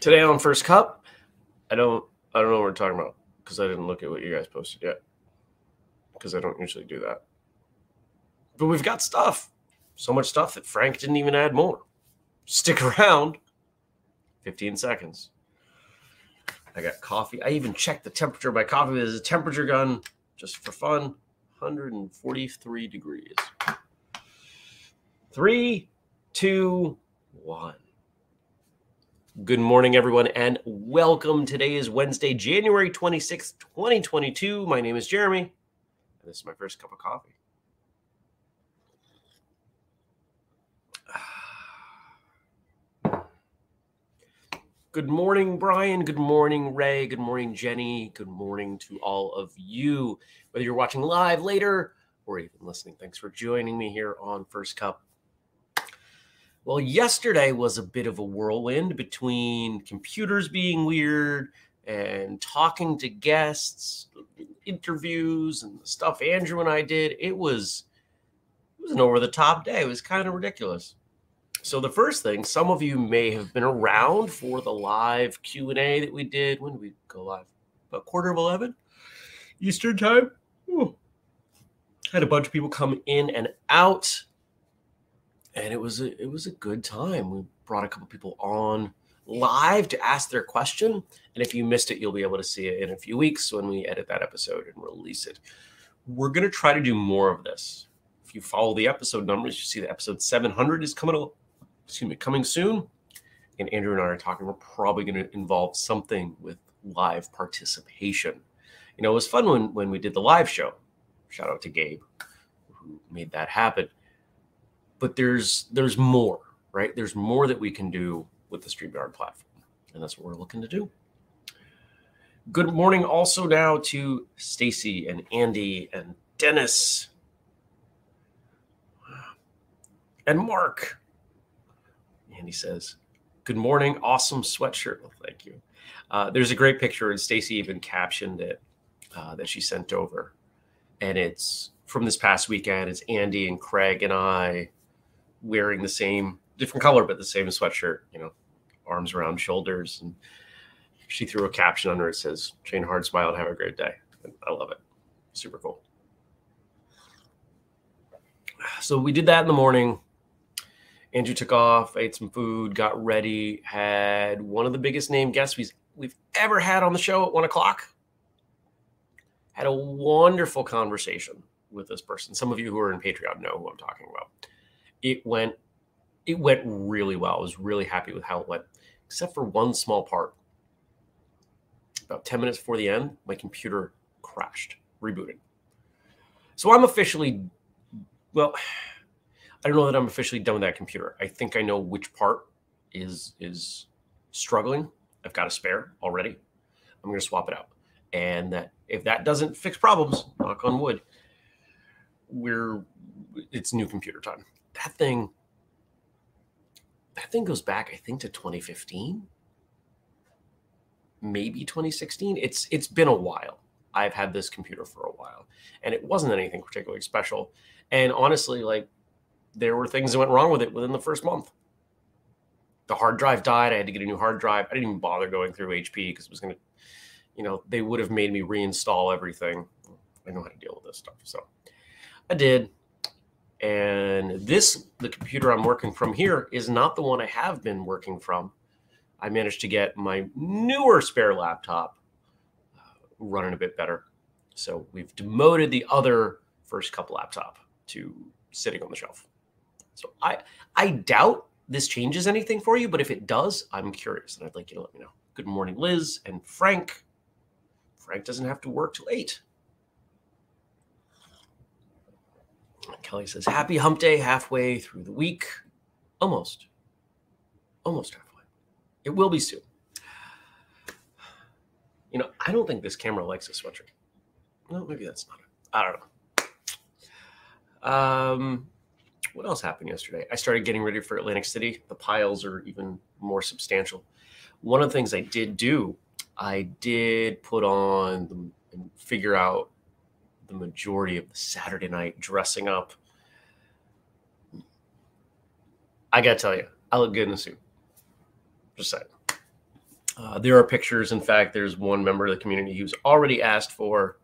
Today on First Cup, I don't I don't know what we're talking about because I didn't look at what you guys posted yet. Because I don't usually do that. But we've got stuff. So much stuff that Frank didn't even add more. Stick around. 15 seconds. I got coffee. I even checked the temperature of my coffee. There's a temperature gun just for fun. 143 degrees. Three, two, one. Good morning, everyone, and welcome. Today is Wednesday, January 26th, 2022. My name is Jeremy, and this is my first cup of coffee. Good morning, Brian. Good morning, Ray. Good morning, Jenny. Good morning to all of you, whether you're watching live later or even listening. Thanks for joining me here on First Cup. Well, yesterday was a bit of a whirlwind between computers being weird and talking to guests, interviews, and the stuff Andrew and I did. It was it was an over the top day. It was kind of ridiculous. So the first thing, some of you may have been around for the live Q and A that we did. When did we go live? About quarter of eleven Eastern time. Ooh. Had a bunch of people come in and out and it was a, it was a good time. We brought a couple people on live to ask their question, and if you missed it, you'll be able to see it in a few weeks when we edit that episode and release it. We're gonna try to do more of this. If you follow the episode numbers, you see that episode 700 is coming. Excuse me, coming soon. And Andrew and I are talking. We're probably going to involve something with live participation. You know, it was fun when when we did the live show. Shout out to Gabe who made that happen but there's there's more, right? There's more that we can do with the StreamYard platform, and that's what we're looking to do. Good morning, also now to Stacy and Andy and Dennis and Mark. Andy says, "Good morning, awesome sweatshirt." Well, thank you. Uh, there's a great picture, and Stacy even captioned it uh, that she sent over, and it's from this past weekend. It's Andy and Craig and I wearing the same different color but the same sweatshirt you know arms around shoulders. And she threw a caption under it says train hard smile and have a great day. And i love it. Super cool. So we did that in the morning. Andrew took off ate some food got ready had one of the biggest name guests we've, we've ever had on the show at one o'clock. Had a wonderful conversation with this person. Some of you who are in patreon know who i'm talking about it went it went really well. I was really happy with how it went, except for one small part. About 10 minutes before the end, my computer crashed, rebooted. So I'm officially, well, I don't know that I'm officially done with that computer. I think I know which part is is struggling. I've got a spare already. I'm going to swap it out. And that if that doesn't fix problems, knock on wood, we're it's new computer time that thing that thing goes back i think to 2015 maybe 2016 it's it's been a while. I've had this computer for a while and it wasn't anything particularly special. And honestly like there were things that went wrong with it within the first month. The hard drive died. I had to get a new hard drive. I didn't even bother going through hp because it was going to you know they would have made me reinstall everything. I know how to deal with this stuff so. I did and this, the computer I'm working from here, is not the one I have been working from. I managed to get my newer spare laptop uh, running a bit better. So we've demoted the other first cup laptop to sitting on the shelf. So I I doubt this changes anything for you, but if it does, I'm curious and I'd like you to let me know. Good morning, Liz and Frank. Frank doesn't have to work till eight. Kelly says, Happy hump day halfway through the week. Almost. Almost halfway. It will be soon. You know, I don't think this camera likes a sweatshirt. No, maybe that's not it. I don't know. Um, what else happened yesterday? I started getting ready for Atlantic City. The piles are even more substantial. One of the things I did do, I did put on the, and figure out the majority of the Saturday night dressing up. I gotta tell you, I look good in a suit. Just saying. Uh, there are pictures. In fact, there's one member of the community who's already asked for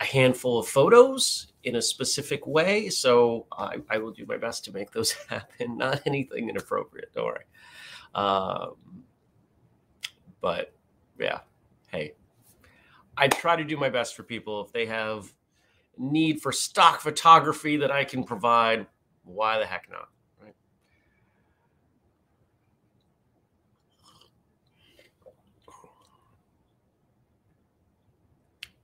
a handful of photos in a specific way. So I, I will do my best to make those happen. Not anything inappropriate. Don't worry. Um, but yeah, hey, I try to do my best for people. If they have need for stock photography that I can provide, why the heck not? Right?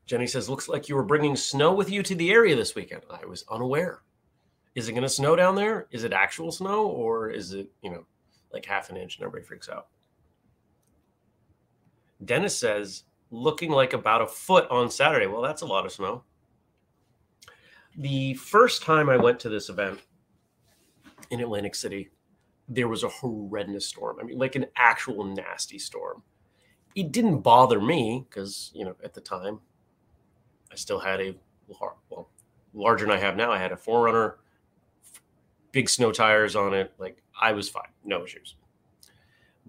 Jenny says, looks like you were bringing snow with you to the area this weekend. I was unaware. Is it going to snow down there? Is it actual snow or is it, you know, like half an inch and everybody freaks out? Dennis says, looking like about a foot on Saturday. Well, that's a lot of snow. The first time I went to this event in Atlantic City, there was a horrendous storm. I mean, like an actual nasty storm. It didn't bother me because, you know, at the time, I still had a well larger than I have now. I had a 4Runner, big snow tires on it. Like I was fine, no issues.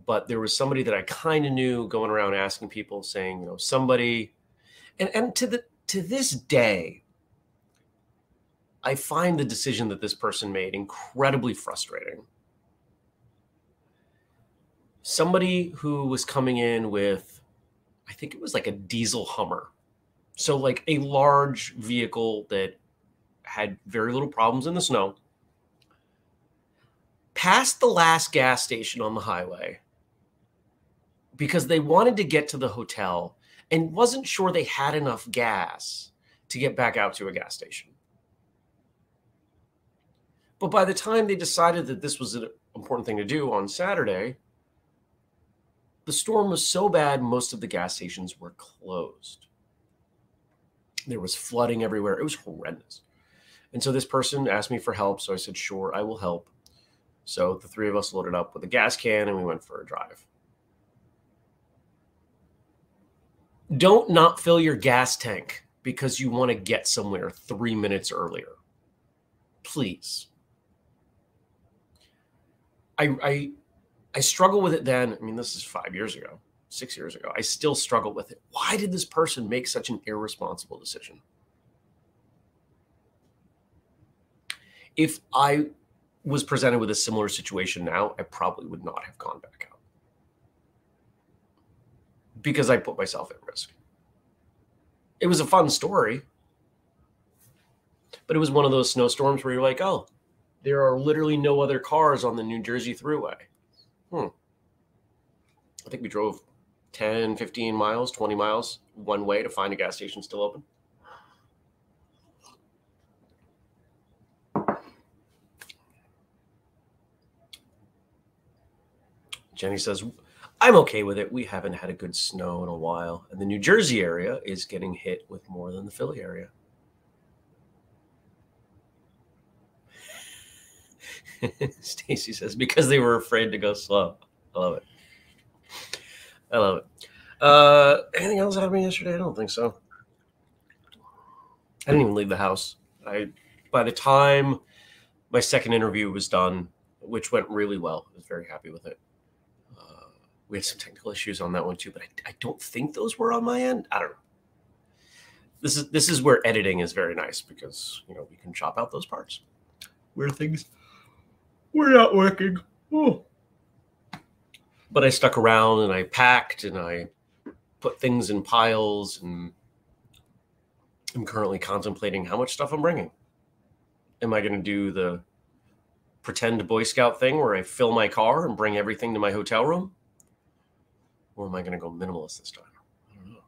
But there was somebody that I kind of knew going around asking people, saying, you know, somebody, and and to the to this day, I find the decision that this person made incredibly frustrating. Somebody who was coming in with, I think it was like a diesel Hummer so, like a large vehicle that had very little problems in the snow, passed the last gas station on the highway because they wanted to get to the hotel and wasn't sure they had enough gas to get back out to a gas station. But by the time they decided that this was an important thing to do on Saturday, the storm was so bad, most of the gas stations were closed. There was flooding everywhere. It was horrendous. And so this person asked me for help. So I said, sure, I will help. So the three of us loaded up with a gas can and we went for a drive. Don't not fill your gas tank because you want to get somewhere three minutes earlier. Please. I, I I struggle with it then. I mean, this is five years ago six years ago. I still struggle with it. Why did this person make such an irresponsible decision? If I was presented with a similar situation now, I probably would not have gone back because I put myself at risk. It was a fun story, but it was one of those snowstorms where you're like, oh, there are literally no other cars on the New Jersey Thruway. Hmm. I think we drove 10, 15 miles, 20 miles one way to find a gas station still open. Jenny says, I'm okay with it. We haven't had a good snow in a while. And the New Jersey area is getting hit with more than the Philly area. Stacy says, because they were afraid to go slow. I love it. I love it. Uh, anything else happened yesterday? I don't think so. I didn't even leave the house. I by the time my second interview was done, which went really well, I was very happy with it. We had some technical issues on that one too, but I, I don't think those were on my end. I don't know. This is this is where editing is very nice because you know we can chop out those parts where things were not working. Oh but I stuck around and I packed and I put things in piles and I'm currently contemplating how much stuff I'm bringing. Am I going to do the pretend Boy Scout thing where I fill my car and bring everything to my hotel room? Or am I going to go minimalist this time? I don't know.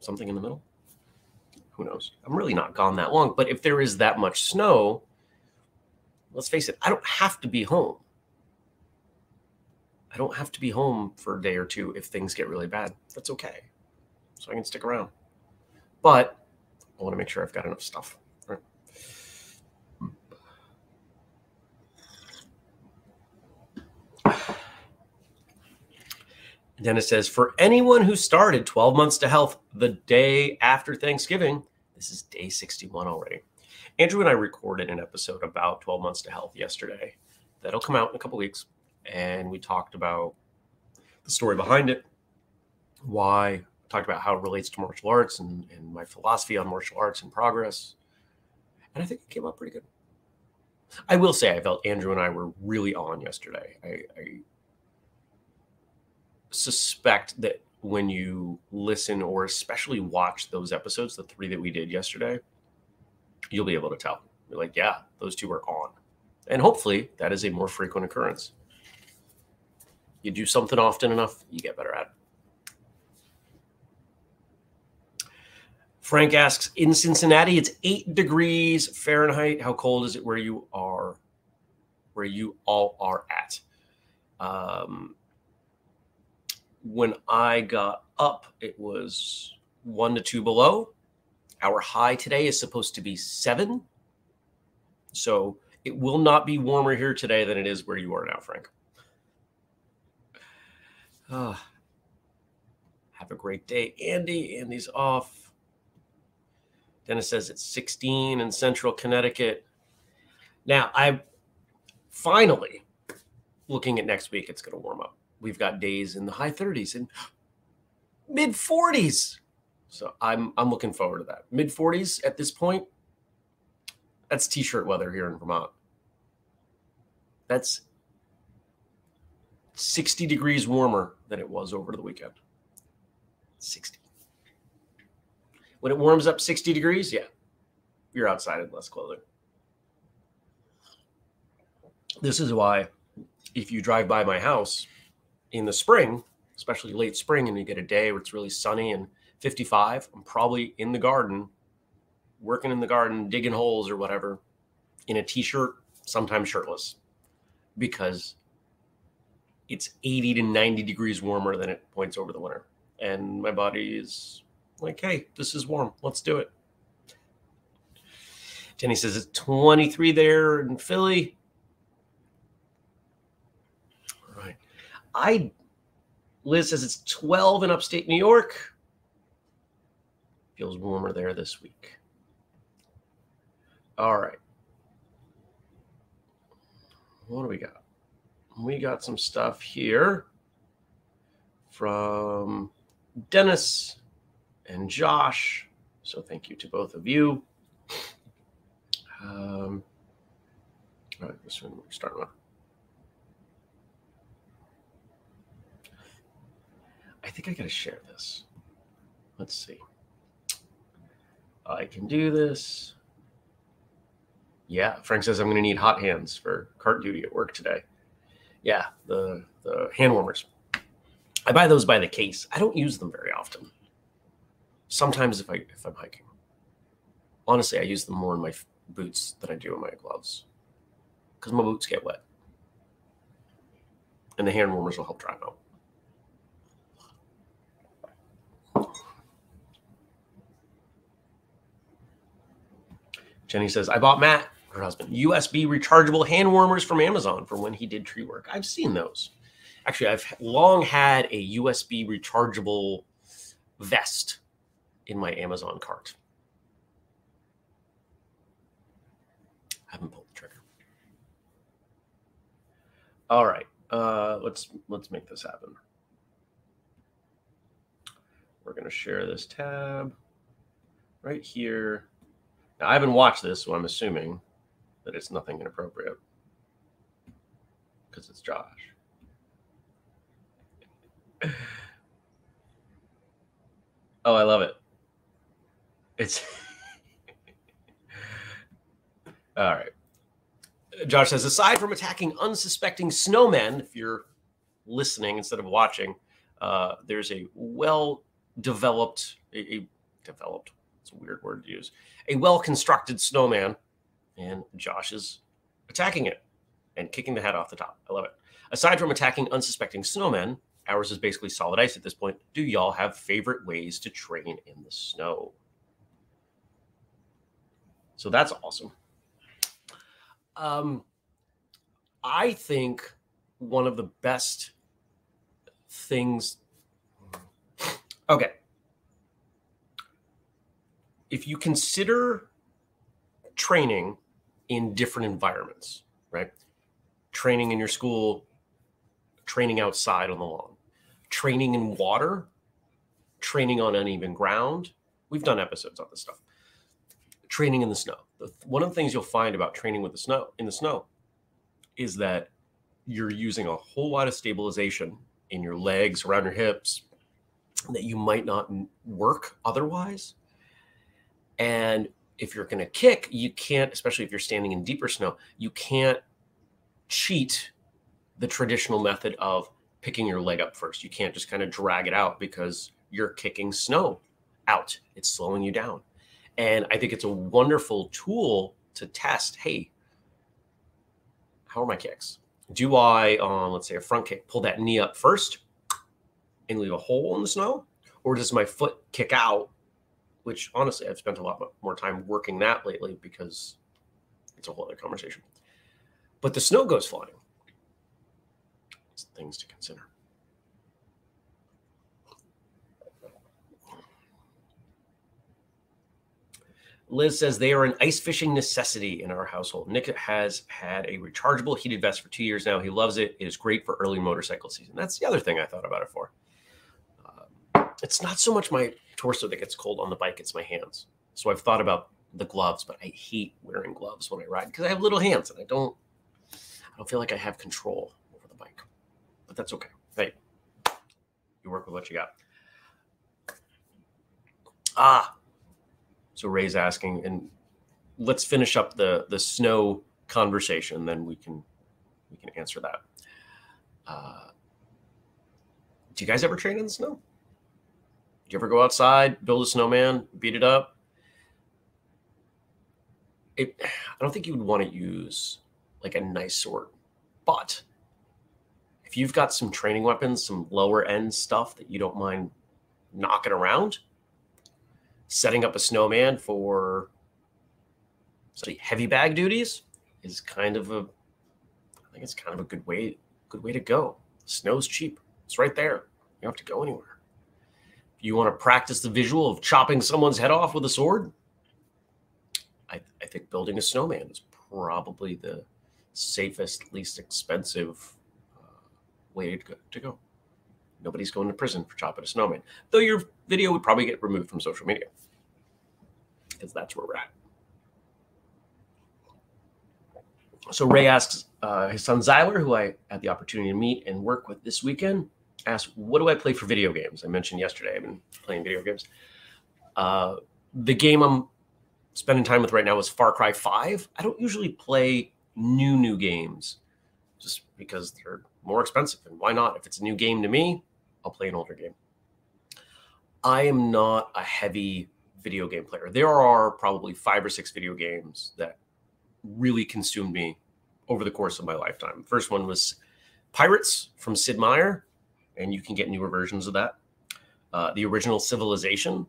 Something in the middle? Who knows? I'm really not gone that long. But if there is that much snow, let's face it, I don't have to be home. I don't have to be home for a day or two if things get really bad. That's okay. So I can stick around. But I want to make sure I've got enough stuff. Dennis says, for anyone who started 12 months to health the day after Thanksgiving, this is day 61 already. Andrew and I recorded an episode about 12 months to health yesterday. That'll come out in a couple weeks and we talked about the story behind it, why talked about how it relates to martial arts and, and my philosophy on martial arts and progress. And I think it came out pretty good. I will say I felt Andrew and I were really on yesterday. I, I suspect that when you listen or especially watch those episodes, the three that we did yesterday, you'll be able to tell. You're like, yeah, those two are on. And hopefully that is a more frequent occurrence. You do something often enough, you get better at it. Frank asks, in Cincinnati, it's eight degrees Fahrenheit. How cold is it where you are, where you all are at? Um, when I got up, it was one to two below. Our high today is supposed to be seven. So it will not be warmer here today than it is where you are now, Frank. Uh, have a great day, Andy. Andy's off. Dennis says it's 16 in central Connecticut. Now, I'm finally looking at next week, it's going to warm up. We've got days in the high 30s and mid 40s. So I'm I'm looking forward to that. Mid 40s at this point. That's t-shirt weather here in Vermont. That's 60 degrees warmer than it was over the weekend. 60. When it warms up 60 degrees, yeah, you're outside in less clothing. This is why, if you drive by my house in the spring, especially late spring, and you get a day where it's really sunny and 55, I'm probably in the garden, working in the garden, digging holes or whatever, in a t shirt, sometimes shirtless, because it's 80 to 90 degrees warmer than it points over the winter. And my body is like, hey, this is warm. Let's do it. Jenny says it's 23 there in Philly. All right. I Liz says it's 12 in upstate New York. Feels warmer there this week. All right. What do we got? We got some stuff here from Dennis and Josh. So thank you to both of you. Um, all right, this one we're starting with. I think I got to share this. Let's see. I can do this. Yeah, Frank says I'm to need hot hands for cart duty at work today. Yeah, the the hand warmers. I buy those by the case. I don't use them very often. Sometimes if I if I'm hiking. Honestly, I use them more in my boots than I do in my gloves because my boots get wet, and the hand warmers will help dry them out. Jenny says, I bought Matt, her husband, USB rechargeable hand warmers from Amazon for when he did tree work. I've seen those. Actually, I've long had a USB rechargeable vest in my Amazon cart. I haven't pulled the trigger. All right, uh, let's let's make this happen. We're going to share this tab right here. Now, I haven't watched this, so I'm assuming that it's nothing inappropriate because it's Josh. oh, I love it. It's all right. Josh says, aside from attacking unsuspecting snowmen, if you're listening instead of watching, uh, there's a well developed, a, a developed, it's a weird word to use, a well constructed snowman, and Josh is attacking it and kicking the head off the top. I love it. Aside from attacking unsuspecting snowmen, ours is basically solid ice at this point. Do y'all have favorite ways to train in the snow? So that's awesome. Um, I think one of the best things. Okay. If you consider training in different environments, right? Training in your school, training outside on the lawn, training in water, training on uneven ground. We've done episodes on this stuff. Training in the snow. One of the things you'll find about training with the snow in the snow is that you're using a whole lot of stabilization in your legs, around your hips, that you might not work otherwise. And if you're going to kick, you can't, especially if you're standing in deeper snow, you can't cheat the traditional method of picking your leg up first. You can't just kind of drag it out because you're kicking snow out. It's slowing you down. And I think it's a wonderful tool to test hey, how are my kicks? Do I, um, let's say a front kick, pull that knee up first and leave a hole in the snow? Or does my foot kick out? Which honestly, I've spent a lot more time working that lately because it's a whole other conversation. But the snow goes flying. It's things to consider. Liz says they are an ice fishing necessity in our household. Nick has had a rechargeable heated vest for two years now. He loves it. It is great for early motorcycle season. That's the other thing I thought about it for. It's not so much my torso that gets cold on the bike, it's my hands. So I've thought about the gloves, but I hate wearing gloves when I ride because I have little hands and I don't I don't feel like I have control over the bike. But that's okay. Hey, you work with what you got. Ah, so Ray's asking, and let's finish up the the snow conversation, then we can we can answer that. Uh, do you guys ever train in the snow? Do you ever go outside, build a snowman, beat it up? It, I don't think you would want to use like a nice sword, but if you've got some training weapons, some lower end stuff that you don't mind knocking around, setting up a snowman for say heavy bag duties is kind of a I think it's kind of a good way good way to go. Snow's cheap. It's right there. You don't have to go anywhere. You want to practice the visual of chopping someone's head off with a sword, I, I think building a snowman is probably the safest, least expensive uh, way to go, to go. Nobody's going to prison for chopping a snowman, though your video would probably get removed from social media because that's where we're at. So Ray asks uh, his son Zyler, who I had the opportunity to meet and work with this weekend, asks, "What do I play for video games?" I mentioned yesterday I've been playing video games. Uh, the game I'm spending time with right now is Far Cry Five. I don't usually play new new games just because they're more expensive, and why not? If it's a new game to me, I'll play an older game. I am not a heavy video game player. There are probably five or six video games that really consumed me over the course of my lifetime. First one was Pirates from Sid Meier, and you can get newer versions of that. Uh, the original Civilization,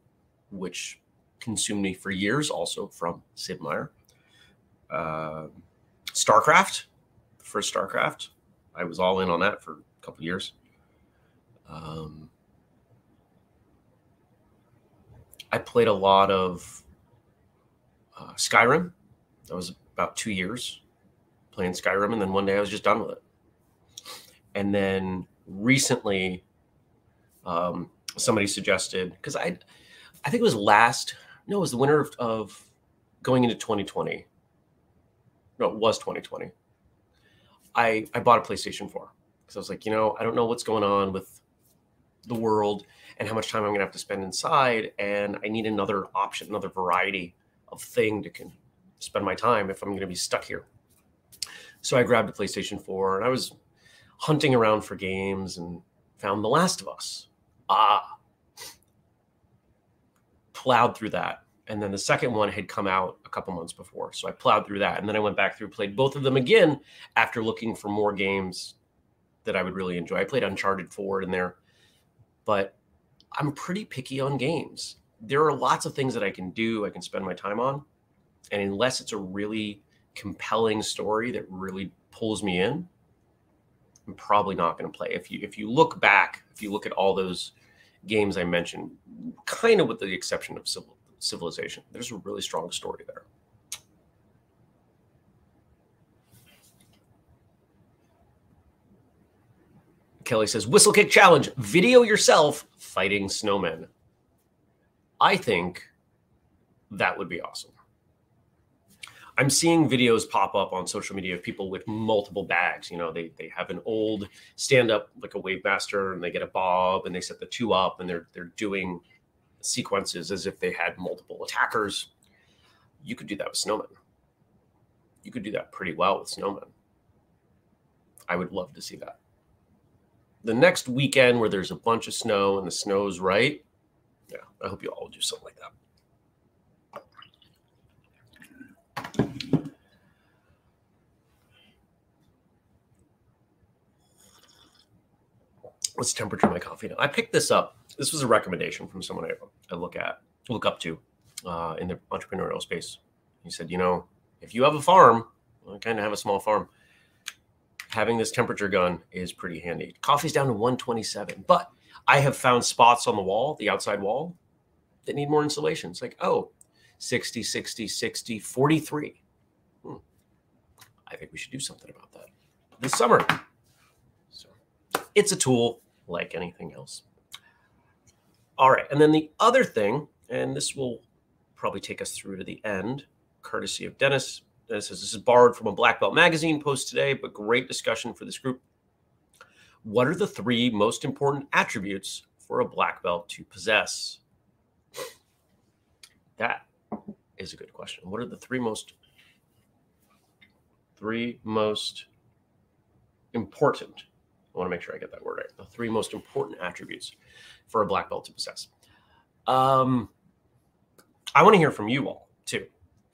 which consumed me for years, also from Sid Meier. Uh, StarCraft, the first StarCraft, I was all in on that for a couple years. Um, I played a lot of uh, Skyrim. That was about two years playing Skyrim, and then one day I was just done with it. And then recently, um, somebody suggested because I, I think it was last. No, it was the winter of, of going into 2020. No, it was 2020. I I bought a PlayStation 4 because I was like, you know, I don't know what's going on with the world and how much time I'm going to have to spend inside. And I need another option, another variety of thing to can spend my time if I'm going to be stuck here. So I grabbed a PlayStation 4 and I was hunting around for games and found The Last of Us. Ah, plowed through that. And then the second one had come out a couple months before. So I plowed through that. And then I went back through, played both of them again after looking for more games that I would really enjoy. I played Uncharted 4 in there, but I'm pretty picky on games. There are lots of things that I can do, I can spend my time on. And unless it's a really compelling story that really pulls me in, I'm probably not going to play. If you if you look back, if you look at all those games I mentioned, kind of with the exception of civil, Civilization, there's a really strong story there. Kelly says, whistlekick challenge, video yourself fighting snowmen. I think that would be awesome. I'm seeing videos pop up on social media of people with multiple bags. You know, they they have an old stand up like a wave master and they get a bob and they set the two up and they're they're doing sequences as if they had multiple attackers. You could do that with snowmen. You could do that pretty well with snowmen. I would love to see that. The next weekend where there's a bunch of snow and the snow's right, yeah, I hope you all do something like that. What's the temperature of my coffee now? I picked this up. This was a recommendation from someone I, I look at, look up to uh, in the entrepreneurial space. He said, you know, if you have a farm, I kind of have a small farm, having this temperature gun is pretty handy. Coffee's down to 127, but I have found spots on the wall, the outside wall, that need more insulation. It's like, oh, 60, 60, 60, 43. Hmm. I think we should do something about that this summer. So it's a tool like anything else. All right. And then the other thing, and this will probably take us through to the end, courtesy of Dennis. Dennis says this is borrowed from a Black Belt magazine post today, but great discussion for this group. What are the three most important attributes for a black belt to possess? That is a good question. What are the three most three most important? I want to make sure I get that word right. The three most important attributes for a black belt to possess. Um, I want to hear from you all too.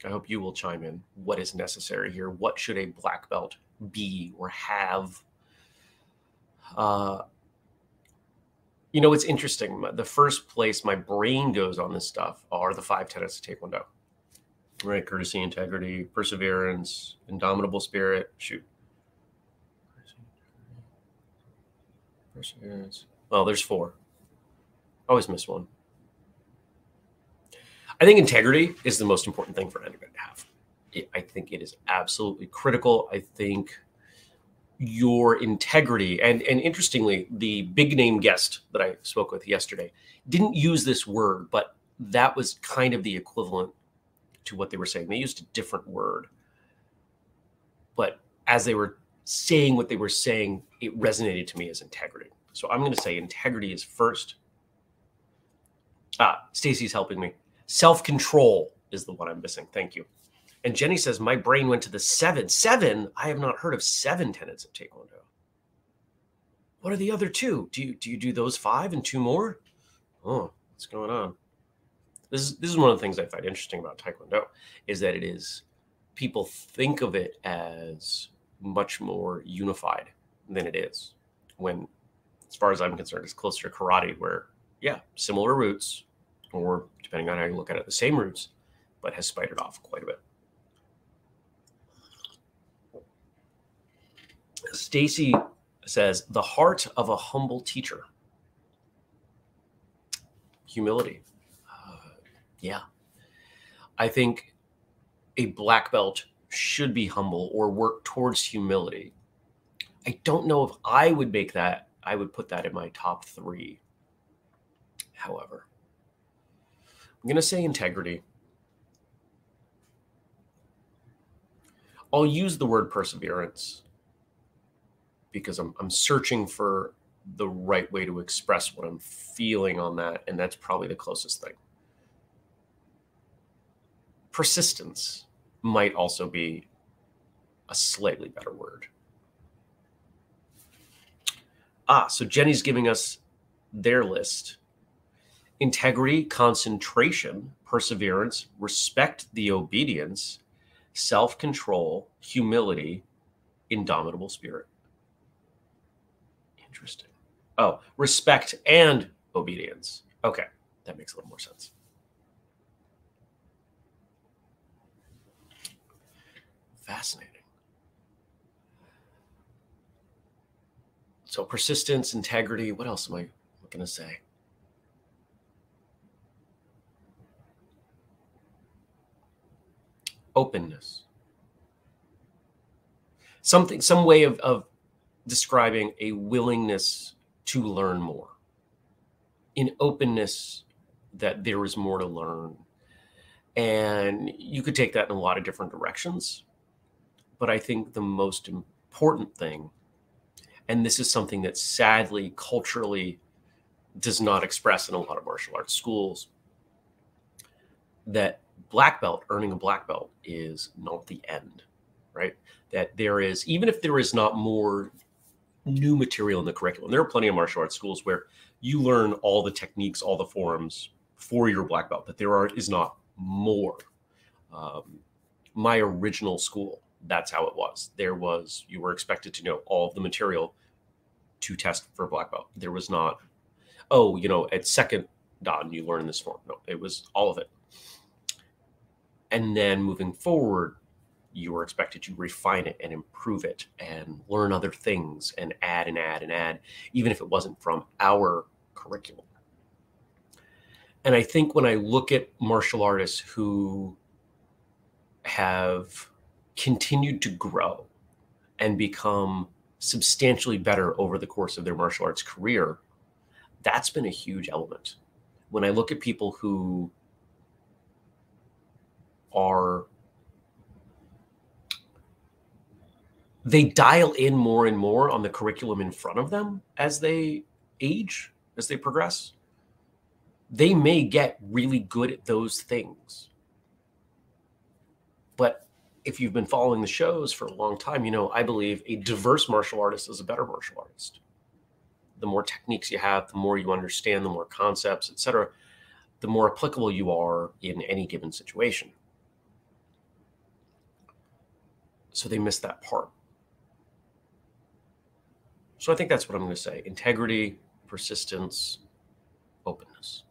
I hope you will chime in. What is necessary here? What should a black belt be or have? Uh, you know, it's interesting. The first place my brain goes on this stuff are the five tenets of Taekwondo right? Courtesy, integrity, perseverance, indomitable spirit. Shoot. Perseverance. Well, there's four. Always miss one. I think integrity is the most important thing for anybody to have. I think it is absolutely critical. I think your integrity and and interestingly, the big name guest that I spoke with yesterday didn't use this word, but that was kind of the equivalent to what they were saying. They used a different word. But as they were saying what they were saying, it resonated to me as integrity. So I'm going to say integrity is first. Ah, Stacy's helping me. Self control is the one I'm missing. Thank you. And Jenny says, My brain went to the seven. Seven? I have not heard of seven tenets of Taekwondo. What are the other two? Do you do you do those five and two more? Oh, what's going on? This is this is one of the things I find interesting about Taekwondo is that it is people think of it as much more unified than it is. When, as far as I'm concerned, it's closer to karate, where yeah, similar roots, or depending on how you look at it, the same roots, but has spidered off quite a bit. Stacy says the heart of a humble teacher. Humility. Uh, yeah. I think a black belt should be humble or work towards humility. I don't know if I would make that, I would put that in my top three. However, I'm going to say integrity. I'll use the word perseverance because I'm, I'm searching for the right way to express what I'm feeling on that. And that's probably the closest thing persistence might also be a slightly better word. Ah, so Jenny's giving us their list integrity, concentration, perseverance, respect the obedience, self control, humility, indomitable spirit. Interesting. Oh, respect and obedience. Okay, that makes a little more sense. Fascinating. So persistence, integrity. What else am I going to say? Openness. Something, some way of, of describing a willingness to learn more, in openness that there is more to learn. And you could take that in a lot of different directions. But I think the most important thing, and this is something that sadly culturally does not express in a lot of martial arts schools, that black belt, earning a black belt is not the end, right? That there is, even if there is not more new material in the curriculum, there are plenty of martial arts schools where you learn all the techniques, all the forms for your black belt, but there are is not more. Um, my original school, that's how it was. There was you were expected to know all of the material to test for black belt. There was not, oh, you know, at second dan you learn this form. No, it was all of it. And then moving forward, you were expected to refine it and improve it and learn other things and add and add and add, even if it wasn't from our curriculum. And I think when I look at martial artists who have continued to grow and become substantially better over the course of their martial arts career, that's been a huge element. When I look at people who are they dial in more and more on the curriculum in front of them as they age, as they progress. They may get really good at those things. But if you've been following the shows for a long time, you know, I believe a diverse martial artist is a better martial artist. The more techniques you have, the more you understand, the more concepts, etc., the more applicable you are in any given situation. So they miss that part. So I think that's what I'm going to say integrity, persistence, openness.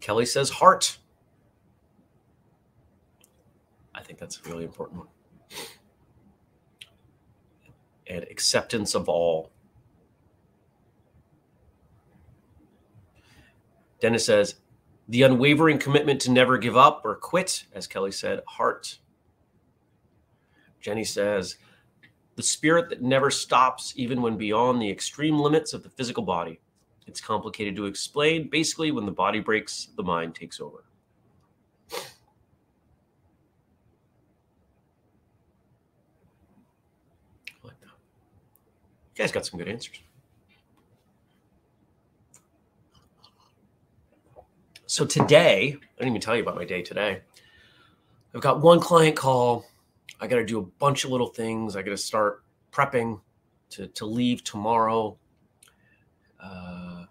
Kelly says heart. I think that's a really important one. And acceptance of all. Dennis says, the unwavering commitment to never give up or quit, as Kelly said, heart. Jenny says, the spirit that never stops, even when beyond the extreme limits of the physical body. It's complicated to explain. Basically, when the body breaks, the mind takes over. like that. You guys got some good answers. So today, I didn't even tell you about my day today. I've got one client call. I got to do a bunch of little things. I got to start prepping to, to leave tomorrow. Uh,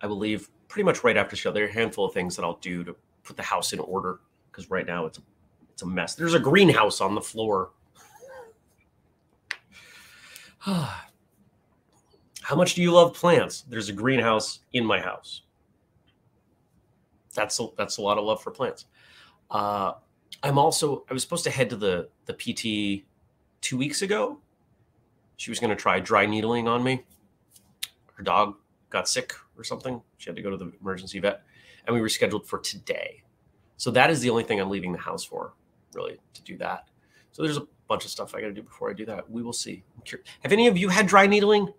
I will leave pretty much right after show. There are a handful of things that I'll do to put the house in order because right now it's it's a mess. There's a greenhouse on the floor. How much do you love plants? There's a greenhouse in my house that's a, that's a lot of love for plants. Uh, I'm also I was supposed to head to the the PT two weeks ago. She was going to try dry needling on me. Her dog got sick or something. She had to go to the emergency vet, and we were scheduled for today. So that is the only thing I'm leaving the house for, really, to do that. So there's a bunch of stuff I got to do before I do that. We will see. Have any of you had dry needling?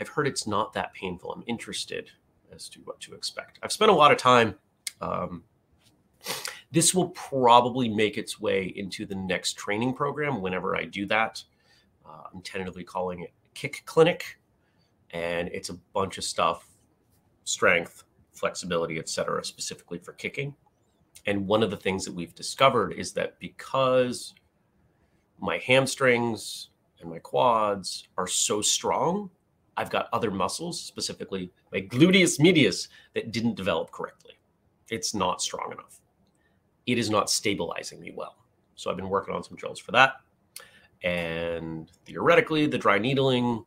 I've heard it's not that painful. I'm interested as to what to expect. I've spent a lot of time. Um, this will probably make its way into the next training program whenever I do that. Uh, I'm tentatively calling it Kick Clinic, and it's a bunch of stuff strength, flexibility, etc., specifically for kicking. And one of the things that we've discovered is that because my hamstrings and my quads are so strong, I've got other muscles, specifically my gluteus medius, that didn't develop correctly. It's not strong enough. It is not stabilizing me well. So I've been working on some drills for that. And theoretically, the dry needling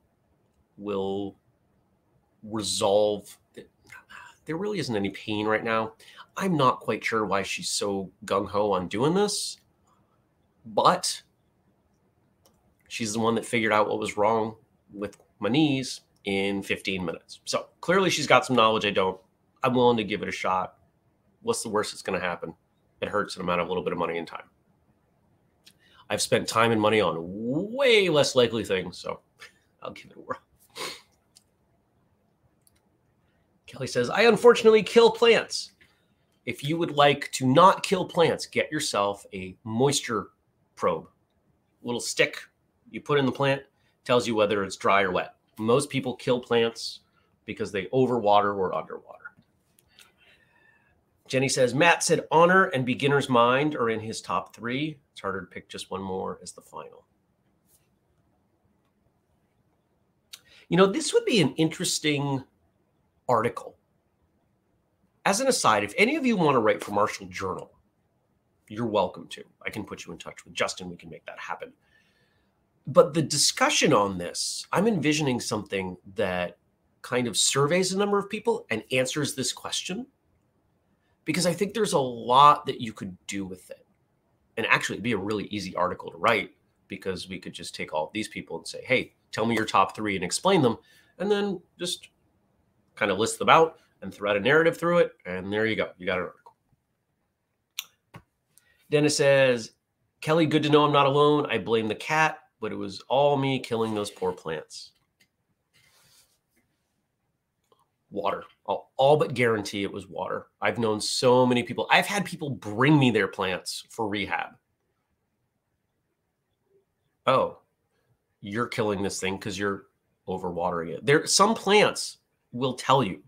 will resolve. There really isn't any pain right now. I'm not quite sure why she's so gung ho on doing this, but she's the one that figured out what was wrong with my knees in 15 minutes. So clearly she's got some knowledge I don't. I'm willing to give it a shot. What's the worst that's going to happen? It hurts and I'm out of a little bit of money and time. I've spent time and money on way less likely things, so I'll give it a whirl. Kelly says, I unfortunately kill plants. If you would like to not kill plants, get yourself a moisture probe. Little stick you put in the plant tells you whether it's dry or wet. Most people kill plants because they overwater or underwater. Jenny says, Matt said honor and beginner's mind are in his top three. It's harder to pick just one more as the final. You know, this would be an interesting article. As an aside, if any of you want to write for Martial Journal, you're welcome to. I can put you in touch with Justin. We can make that happen. But the discussion on this, I'm envisioning something that kind of surveys a number of people and answers this question because I think there's a lot that you could do with it. And actually, it'd be a really easy article to write because we could just take all of these people and say, hey, tell me your top three and explain them. And then just kind of list them out and thread a narrative through it. And there you go. You got an article. Dennis says, Kelly, good to know I'm not alone. I blame the cat, but it was all me killing those poor plants. Water. I'll all but guarantee it was water. I've known so many people. I've had people bring me their plants for rehab. Oh, you're killing this thing because you're overwatering it. There, some plants will tell you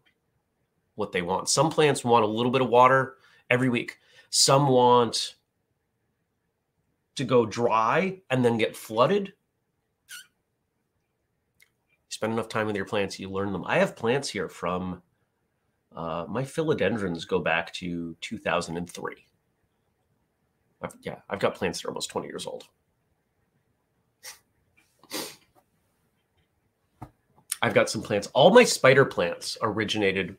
what they want. Some plants want a little bit of water every week. Some want to go dry and then get flooded. You spend enough time with your plants, you learn them. I have plants here from uh, my philodendrons go back to 2003. I've, yeah, I've got plants that are almost 20 years old. I've got some plants. All my spider plants originated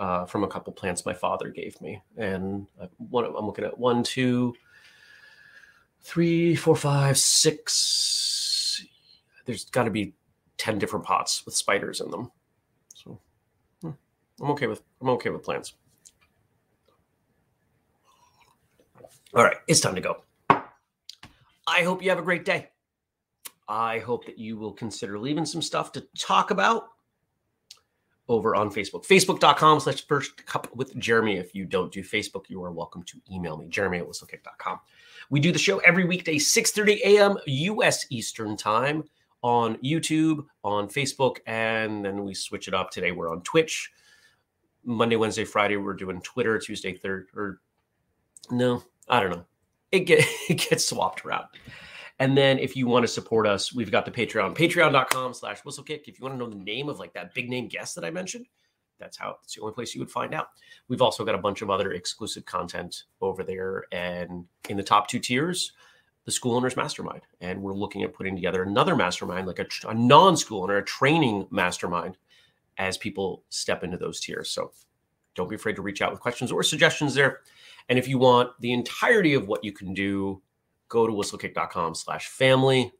uh, from a couple plants my father gave me, and one I'm looking at one, two, three, four, five, six. There's got to be ten different pots with spiders in them. So hmm, I'm okay with I'm okay with plans. All right, it's time to go. I hope you have a great day. I hope that you will consider leaving some stuff to talk about over on Facebook. Facebook.com slash first cup with Jeremy. If you don't do Facebook, you are welcome to email me, jeremy at whistlekick.com. We do the show every weekday, 6:30 a.m. US Eastern Time on YouTube, on Facebook, and then we switch it up. Today we're on Twitch. Monday, Wednesday, Friday, we're doing Twitter. Tuesday, third, or no, I don't know. It get it gets swapped around. And then if you want to support us, we've got the Patreon, patreon.com slash whistlekick. If you want to know the name of like that big name guest that I mentioned, that's how it's the only place you would find out. We've also got a bunch of other exclusive content over there. And in the top two tiers, the school owners mastermind. And we're looking at putting together another mastermind, like a, a non-school owner, a training mastermind as people step into those tiers. So don't be afraid to reach out with questions or suggestions there. And if you want the entirety of what you can do, go to whistlekick.com slash family.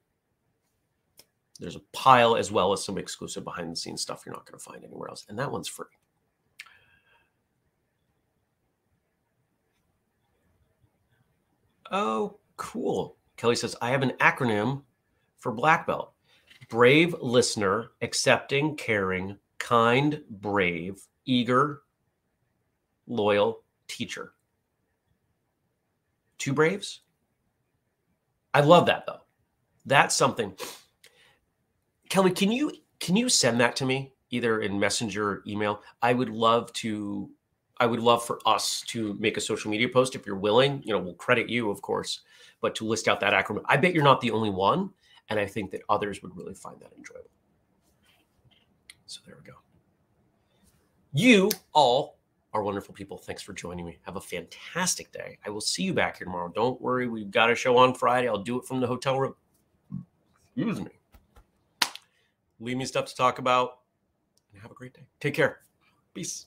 There's a pile as well as some exclusive behind the scenes stuff you're not going to find anywhere else. And that one's free. Oh, cool. Kelly says, I have an acronym for black belt. Brave listener, accepting, caring, kind, brave, eager, loyal teacher. Two braves? I love that though. That's something. Kelly, can you can you send that to me either in messenger or email? I would love to I would love for us to make a social media post if you're willing. You know, we'll credit you, of course, but to list out that acronym. I bet you're not the only one. And I think that others would really find that enjoyable. So there we go. You all are wonderful people. Thanks for joining me. Have a fantastic day. I will see you back here tomorrow. Don't worry, we've got a show on Friday. I'll do it from the hotel room. Excuse me. Leave me stuff to talk about and have a great day. Take care. Peace.